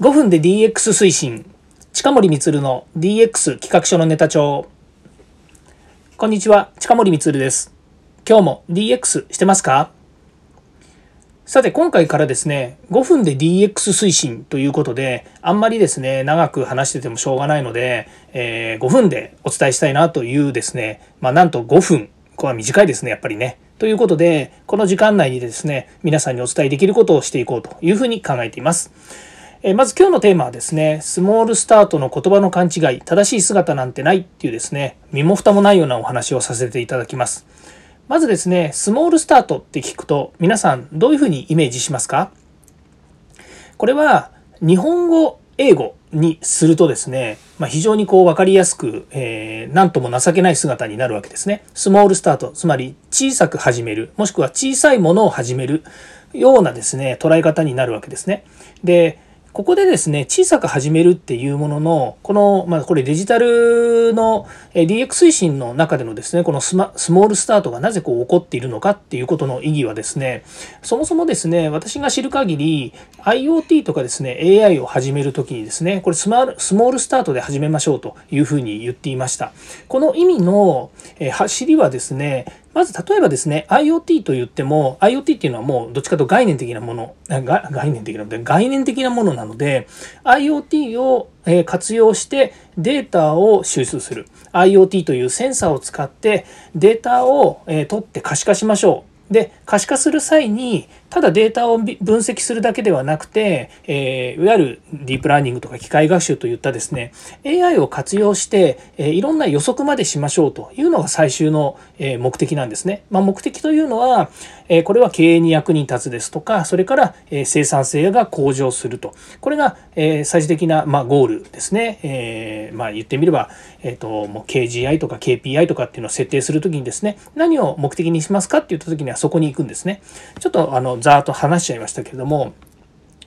5分で DX 推進。近森光の DX 企画書のネタ帳。こんにちは近森光です。今日も DX してますか？さて今回からですね5分で DX 推進ということであんまりですね長く話しててもしょうがないので、えー、5分でお伝えしたいなというですねまあなんと5分。これは短いですねやっぱりね。ということでこの時間内にですね皆さんにお伝えできることをしていこうというふうに考えています。えまず今日のテーマはですね、スモールスタートの言葉の勘違い、正しい姿なんてないっていうですね、身も蓋もないようなお話をさせていただきます。まずですね、スモールスタートって聞くと、皆さんどういうふうにイメージしますか？これは日本語、英語にするとですね、まあ、非常にこう分かりやすく、えー、何とも情けない姿になるわけですね。スモールスタート、つまり小さく始める、もしくは小さいものを始めるようなですね、捉え方になるわけですね。で、ここでですね、小さく始めるっていうものの、この、まあ、これデジタルの DX 推進の中でのですね、このスマスモールスタートがなぜこう起こっているのかっていうことの意義はですね、そもそもですね、私が知る限り IoT とかですね、AI を始めるときにですね、これスマスモールスタートで始めましょうというふうに言っていました。この意味の走りはですね、まず例えばですね、IoT と言っても、IoT っていうのはもうどっちかと概念的なもの、概念的な、概念的なものなので、IoT を活用してデータを収集する。IoT というセンサーを使ってデータを取って可視化しましょう。で可視化する際にただデータを分析するだけではなくて、えー、いわゆるディープラーニングとか機械学習といったですね AI を活用して、えー、いろんな予測までしましょうというのが最終の、えー、目的なんですね。まあ、目的というのは、えこれは経営に役に立つですとかそれから、え生産性が向上するとこれが、え最終的な、まあ、ゴールですね。えまあ、言ってみれば、えーと、もう KGI とか KPI とかっていうのを設定するときにですね何を目的にしますかって言ったときにはそこに行くんですね。ちょっとあのざーっと話しちゃいましたけれども、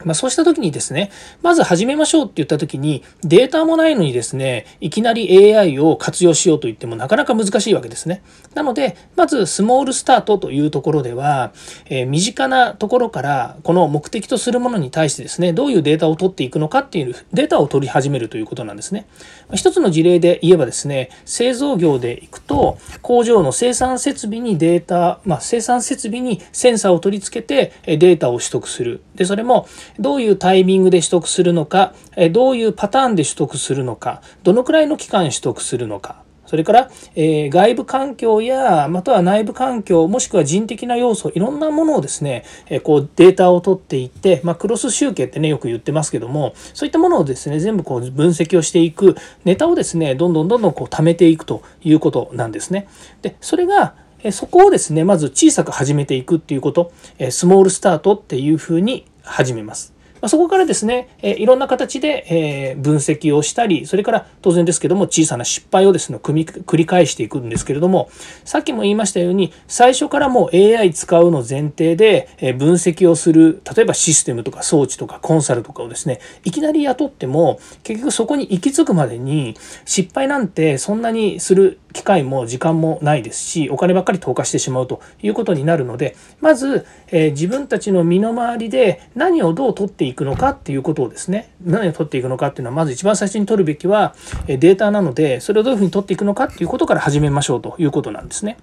まあ、そうした時にですね、まず始めましょうって言った時に、データもないのにですね、いきなり AI を活用しようと言ってもなかなか難しいわけですね。なので、まずスモールスタートというところでは、えー、身近なところからこの目的とするものに対してですね、どういうデータを取っていくのかっていうデータを取り始めるということなんですね。一つの事例で言えばですね、製造業でいくと、工場の生産設備にデータ、まあ、生産設備にセンサーを取り付けてデータを取得する。で、それもどういうタイミングで取得するのか、どういうパターンで取得するのか、どのくらいの期間取得するのか、それから、え、外部環境や、または内部環境、もしくは人的な要素、いろんなものをですね、え、こうデータを取っていって、まあ、クロス集計ってね、よく言ってますけども、そういったものをですね、全部こう分析をしていく、ネタをですね、どんどんどんどんこう貯めていくということなんですね。で、それが、そこをですね、まず小さく始めていくっていうこと、スモールスタートっていうふうに始めます。まそこからですね、えいろんな形で、え分析をしたり、それから当然ですけども、小さな失敗をですね、組み繰り返していくんですけれども、さっきも言いましたように、最初からもう AI 使うの前提で、え分析をする、例えばシステムとか装置とかコンサルとかをですね、いきなり雇っても、結局そこに行き着くまでに、失敗なんてそんなにする機会も時間もないですしお金ばっかり投下してしまうということになるのでまず、え、自分たちの身の回りで何をどう取っていくのかっていうことをですね何を取っていくのかっていうのはまず一番最初に取るべきはデータなのでそれをどういうふうに取っていくのかっていうことから始めましょうということなんですね。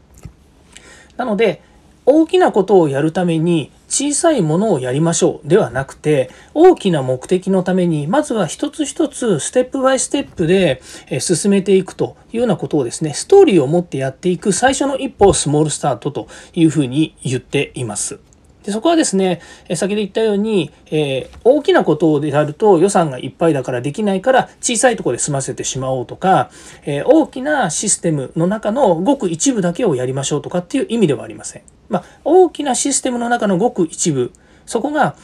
なので大きなことをやるために小さいものをやりましょうではなくて大きな目的のためにまずは一つ一つステップバイステップで進めていくというようなことをですねストーリーを持ってやっていく最初の一歩をスモールスタートというふうに言っています。でそこはですね、先で言ったように、えー、大きなことでやると予算がいっぱいだからできないから小さいとこで済ませてしまおうとか、えー、大きなシステムの中のごく一部だけをやりましょうとかっていう意味ではありません。まあ、大きなシステムの中のごく一部、そこが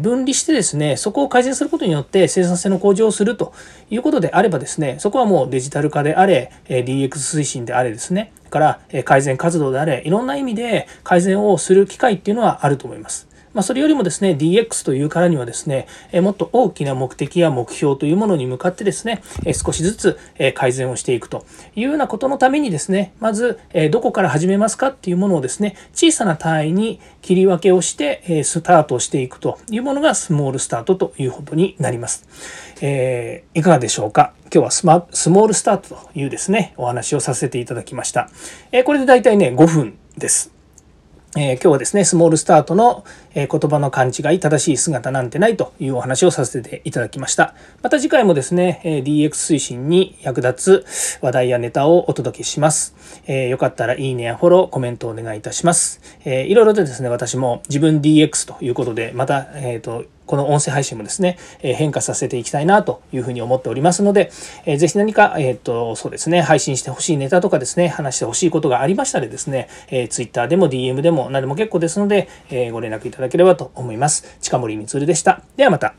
分離してですね、そこを改善することによって生産性の向上をするということであればですね、そこはもうデジタル化であれ、DX 推進であれですね、から改善活動であれ、いろんな意味で改善をする機会っていうのはあると思います。まあ、それよりもですね、DX というからにはですね、えもっと大きな目的や目標というものに向かってですね、え少しずつ、え改善をしていくというようなことのためにですね、まず、えどこから始めますかっていうものをですね、小さな単位に切り分けをして、えスタートしていくというものがスモールスタートということになります。えー、いかがでしょうか？今日はスマスモールスタートというですね、お話をさせていただきました。え、これで大体ね、5分です。えー、今日はですね、スモールスタートの、え言葉の勘違い、正しい姿なんてないというお話をさせていただきました。また次回もですね、え DX 推進に役立つ話題やネタをお届けします。えー、よかったらいいねやフォロー、コメントをお願いいたします。えー、いろいろとですね、私も自分 DX ということで、また、えっ、ー、と、この音声配信もですね、え変化させていきたいなというふうに思っておりますので、えー、ぜひ何か、えっ、と、そうですね、配信してほしいネタとかですね、話してほしいことがありましたらですね、えー、Twitter でも DM でも何でも結構ですので、えご連絡いただければと思います。近森光でした。ではまた。